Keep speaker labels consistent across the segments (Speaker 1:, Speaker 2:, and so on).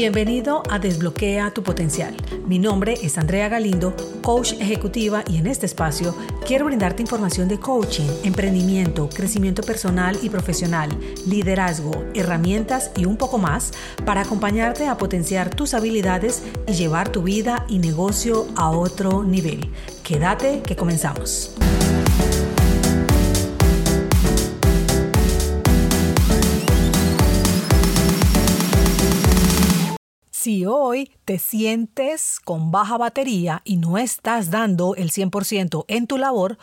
Speaker 1: Bienvenido a Desbloquea tu Potencial. Mi nombre es Andrea Galindo, coach ejecutiva y en este espacio quiero brindarte información de coaching, emprendimiento, crecimiento personal y profesional, liderazgo, herramientas y un poco más para acompañarte a potenciar tus habilidades y llevar tu vida y negocio a otro nivel. Quédate que comenzamos. Si hoy te sientes con baja batería y no estás dando el 100% en tu labor,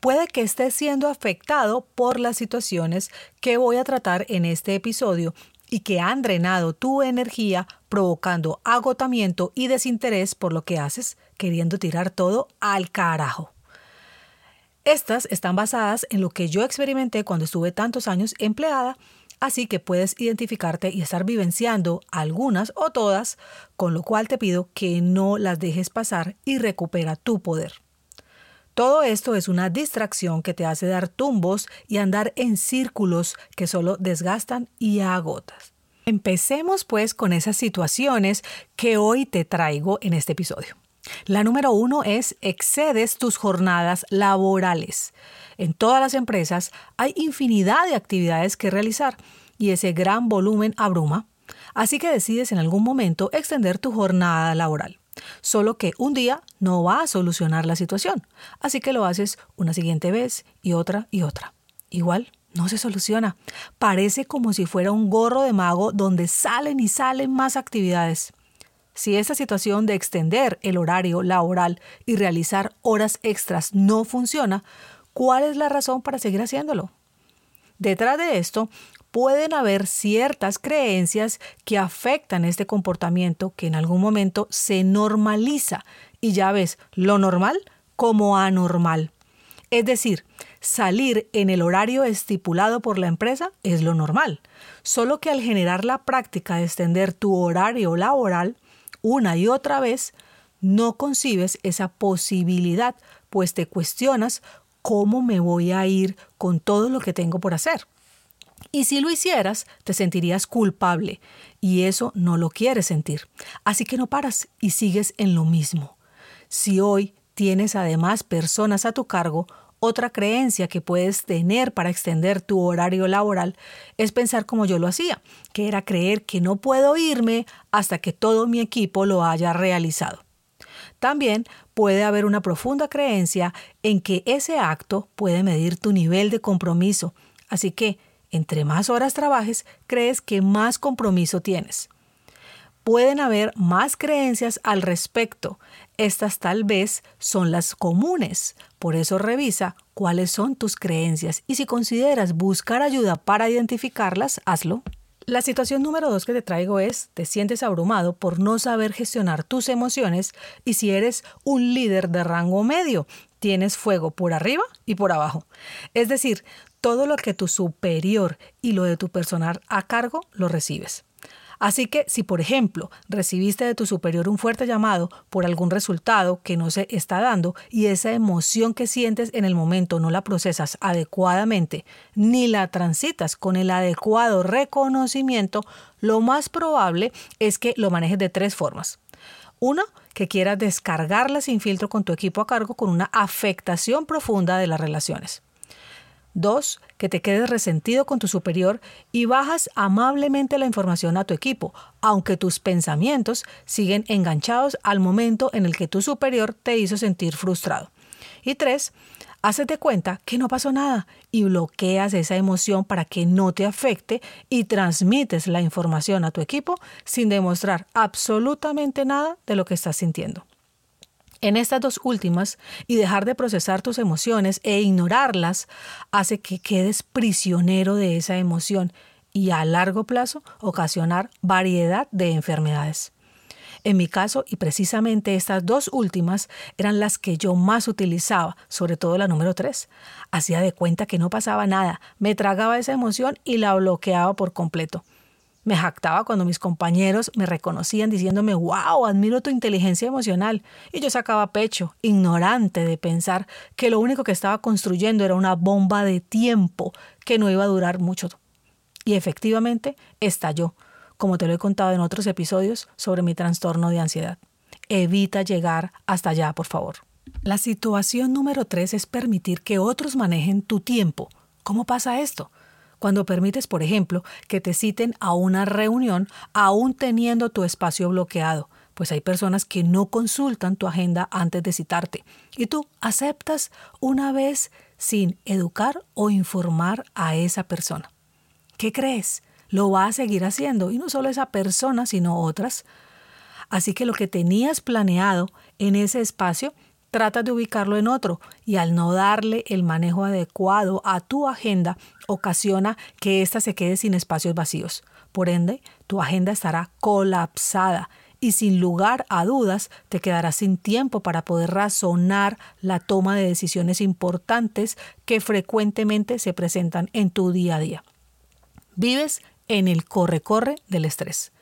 Speaker 1: puede que estés siendo afectado por las situaciones que voy a tratar en este episodio y que han drenado tu energía provocando agotamiento y desinterés por lo que haces, queriendo tirar todo al carajo. Estas están basadas en lo que yo experimenté cuando estuve tantos años empleada así que puedes identificarte y estar vivenciando algunas o todas, con lo cual te pido que no las dejes pasar y recupera tu poder. Todo esto es una distracción que te hace dar tumbos y andar en círculos que solo desgastan y agotas. Empecemos pues con esas situaciones que hoy te traigo en este episodio. La número uno es excedes tus jornadas laborales. En todas las empresas hay infinidad de actividades que realizar y ese gran volumen abruma, así que decides en algún momento extender tu jornada laboral. Solo que un día no va a solucionar la situación, así que lo haces una siguiente vez y otra y otra. Igual no se soluciona. Parece como si fuera un gorro de mago donde salen y salen más actividades. Si esta situación de extender el horario laboral y realizar horas extras no funciona, ¿cuál es la razón para seguir haciéndolo? Detrás de esto pueden haber ciertas creencias que afectan este comportamiento que en algún momento se normaliza y ya ves lo normal como anormal. Es decir, salir en el horario estipulado por la empresa es lo normal, solo que al generar la práctica de extender tu horario laboral, una y otra vez, no concibes esa posibilidad, pues te cuestionas cómo me voy a ir con todo lo que tengo por hacer. Y si lo hicieras, te sentirías culpable, y eso no lo quieres sentir. Así que no paras y sigues en lo mismo. Si hoy tienes además personas a tu cargo, otra creencia que puedes tener para extender tu horario laboral es pensar como yo lo hacía, que era creer que no puedo irme hasta que todo mi equipo lo haya realizado. También puede haber una profunda creencia en que ese acto puede medir tu nivel de compromiso, así que entre más horas trabajes, crees que más compromiso tienes. Pueden haber más creencias al respecto. Estas tal vez son las comunes. Por eso revisa cuáles son tus creencias y si consideras buscar ayuda para identificarlas, hazlo. La situación número dos que te traigo es, te sientes abrumado por no saber gestionar tus emociones y si eres un líder de rango medio, tienes fuego por arriba y por abajo. Es decir, todo lo que tu superior y lo de tu personal a cargo lo recibes. Así que si, por ejemplo, recibiste de tu superior un fuerte llamado por algún resultado que no se está dando y esa emoción que sientes en el momento no la procesas adecuadamente ni la transitas con el adecuado reconocimiento, lo más probable es que lo manejes de tres formas. Uno, que quieras descargarla sin filtro con tu equipo a cargo con una afectación profunda de las relaciones. Dos, que te quedes resentido con tu superior y bajas amablemente la información a tu equipo, aunque tus pensamientos siguen enganchados al momento en el que tu superior te hizo sentir frustrado. Y tres, de cuenta que no pasó nada y bloqueas esa emoción para que no te afecte y transmites la información a tu equipo sin demostrar absolutamente nada de lo que estás sintiendo en estas dos últimas y dejar de procesar tus emociones e ignorarlas hace que quedes prisionero de esa emoción y a largo plazo ocasionar variedad de enfermedades. En mi caso, y precisamente estas dos últimas eran las que yo más utilizaba, sobre todo la número tres. Hacía de cuenta que no pasaba nada, me tragaba esa emoción y la bloqueaba por completo. Me jactaba cuando mis compañeros me reconocían diciéndome, wow, admiro tu inteligencia emocional. Y yo sacaba pecho, ignorante de pensar que lo único que estaba construyendo era una bomba de tiempo que no iba a durar mucho. Y efectivamente estalló, como te lo he contado en otros episodios sobre mi trastorno de ansiedad. Evita llegar hasta allá, por favor. La situación número tres es permitir que otros manejen tu tiempo. ¿Cómo pasa esto? Cuando permites, por ejemplo, que te citen a una reunión aún teniendo tu espacio bloqueado, pues hay personas que no consultan tu agenda antes de citarte y tú aceptas una vez sin educar o informar a esa persona. ¿Qué crees? Lo va a seguir haciendo y no solo esa persona, sino otras. Así que lo que tenías planeado en ese espacio, trata de ubicarlo en otro y al no darle el manejo adecuado a tu agenda, ocasiona que ésta se quede sin espacios vacíos. Por ende, tu agenda estará colapsada y sin lugar a dudas te quedarás sin tiempo para poder razonar la toma de decisiones importantes que frecuentemente se presentan en tu día a día. Vives en el corre-corre del estrés.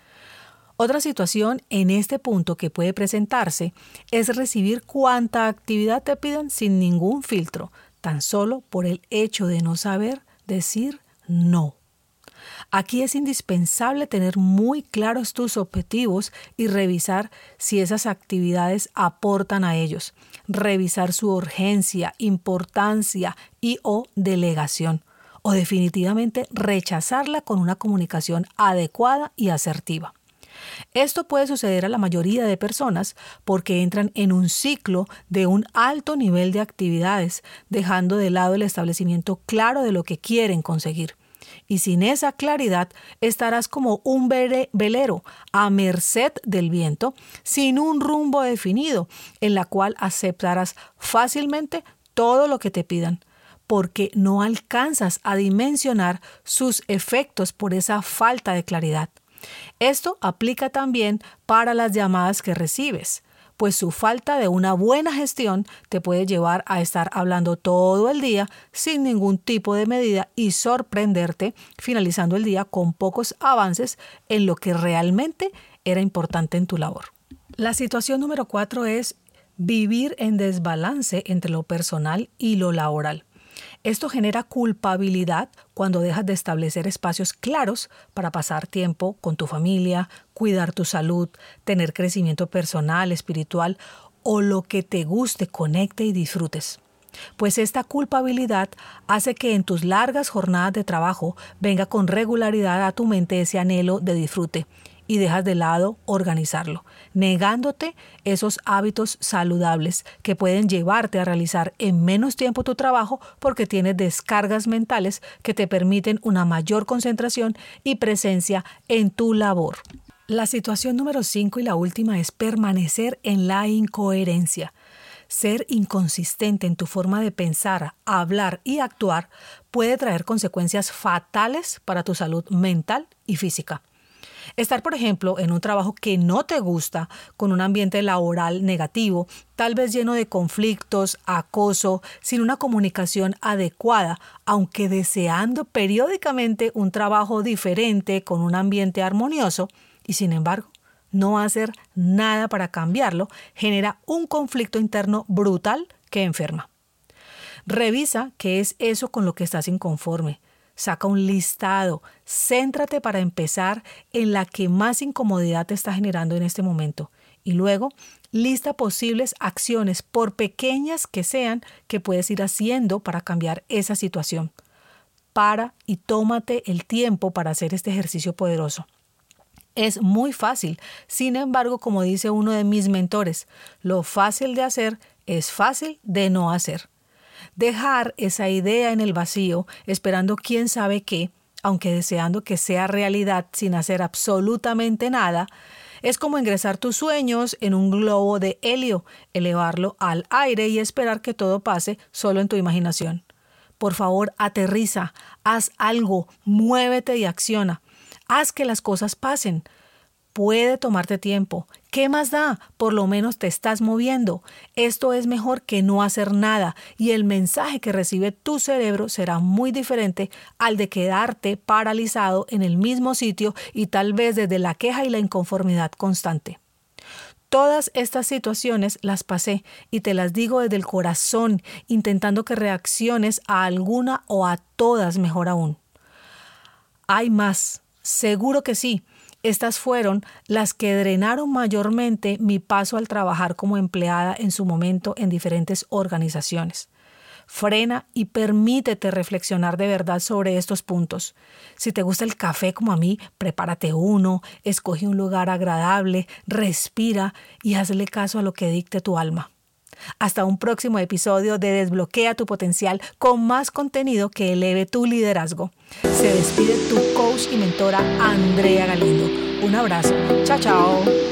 Speaker 1: Otra situación en este punto que puede presentarse es recibir cuanta actividad te piden sin ningún filtro, tan solo por el hecho de no saber decir no. Aquí es indispensable tener muy claros tus objetivos y revisar si esas actividades aportan a ellos, revisar su urgencia, importancia y o delegación, o definitivamente rechazarla con una comunicación adecuada y asertiva. Esto puede suceder a la mayoría de personas porque entran en un ciclo de un alto nivel de actividades, dejando de lado el establecimiento claro de lo que quieren conseguir y sin esa claridad estarás como un velero a merced del viento, sin un rumbo definido, en la cual aceptarás fácilmente todo lo que te pidan, porque no alcanzas a dimensionar sus efectos por esa falta de claridad. Esto aplica también para las llamadas que recibes pues su falta de una buena gestión te puede llevar a estar hablando todo el día sin ningún tipo de medida y sorprenderte finalizando el día con pocos avances en lo que realmente era importante en tu labor. La situación número cuatro es vivir en desbalance entre lo personal y lo laboral. Esto genera culpabilidad cuando dejas de establecer espacios claros para pasar tiempo con tu familia, cuidar tu salud, tener crecimiento personal, espiritual o lo que te guste, conecte y disfrutes. Pues esta culpabilidad hace que en tus largas jornadas de trabajo venga con regularidad a tu mente ese anhelo de disfrute y dejas de lado organizarlo, negándote esos hábitos saludables que pueden llevarte a realizar en menos tiempo tu trabajo porque tienes descargas mentales que te permiten una mayor concentración y presencia en tu labor. La situación número 5 y la última es permanecer en la incoherencia. Ser inconsistente en tu forma de pensar, hablar y actuar puede traer consecuencias fatales para tu salud mental y física. Estar, por ejemplo, en un trabajo que no te gusta, con un ambiente laboral negativo, tal vez lleno de conflictos, acoso, sin una comunicación adecuada, aunque deseando periódicamente un trabajo diferente con un ambiente armonioso, y sin embargo, no hacer nada para cambiarlo, genera un conflicto interno brutal que enferma. Revisa qué es eso con lo que estás inconforme saca un listado, céntrate para empezar en la que más incomodidad te está generando en este momento y luego lista posibles acciones, por pequeñas que sean, que puedes ir haciendo para cambiar esa situación. Para y tómate el tiempo para hacer este ejercicio poderoso. Es muy fácil, sin embargo, como dice uno de mis mentores, lo fácil de hacer es fácil de no hacer. Dejar esa idea en el vacío, esperando quién sabe qué, aunque deseando que sea realidad sin hacer absolutamente nada, es como ingresar tus sueños en un globo de helio, elevarlo al aire y esperar que todo pase solo en tu imaginación. Por favor, aterriza, haz algo, muévete y acciona. Haz que las cosas pasen puede tomarte tiempo. ¿Qué más da? Por lo menos te estás moviendo. Esto es mejor que no hacer nada y el mensaje que recibe tu cerebro será muy diferente al de quedarte paralizado en el mismo sitio y tal vez desde la queja y la inconformidad constante. Todas estas situaciones las pasé y te las digo desde el corazón, intentando que reacciones a alguna o a todas mejor aún. Hay más, seguro que sí, Estas fueron las que drenaron mayormente mi paso al trabajar como empleada en su momento en diferentes organizaciones. Frena y permítete reflexionar de verdad sobre estos puntos. Si te gusta el café como a mí, prepárate uno, escoge un lugar agradable, respira y hazle caso a lo que dicte tu alma. Hasta un próximo episodio de Desbloquea tu potencial con más contenido que eleve tu liderazgo. Se despide tu coach y mentora Andrea Galindo. Un abrazo. Chao, chao.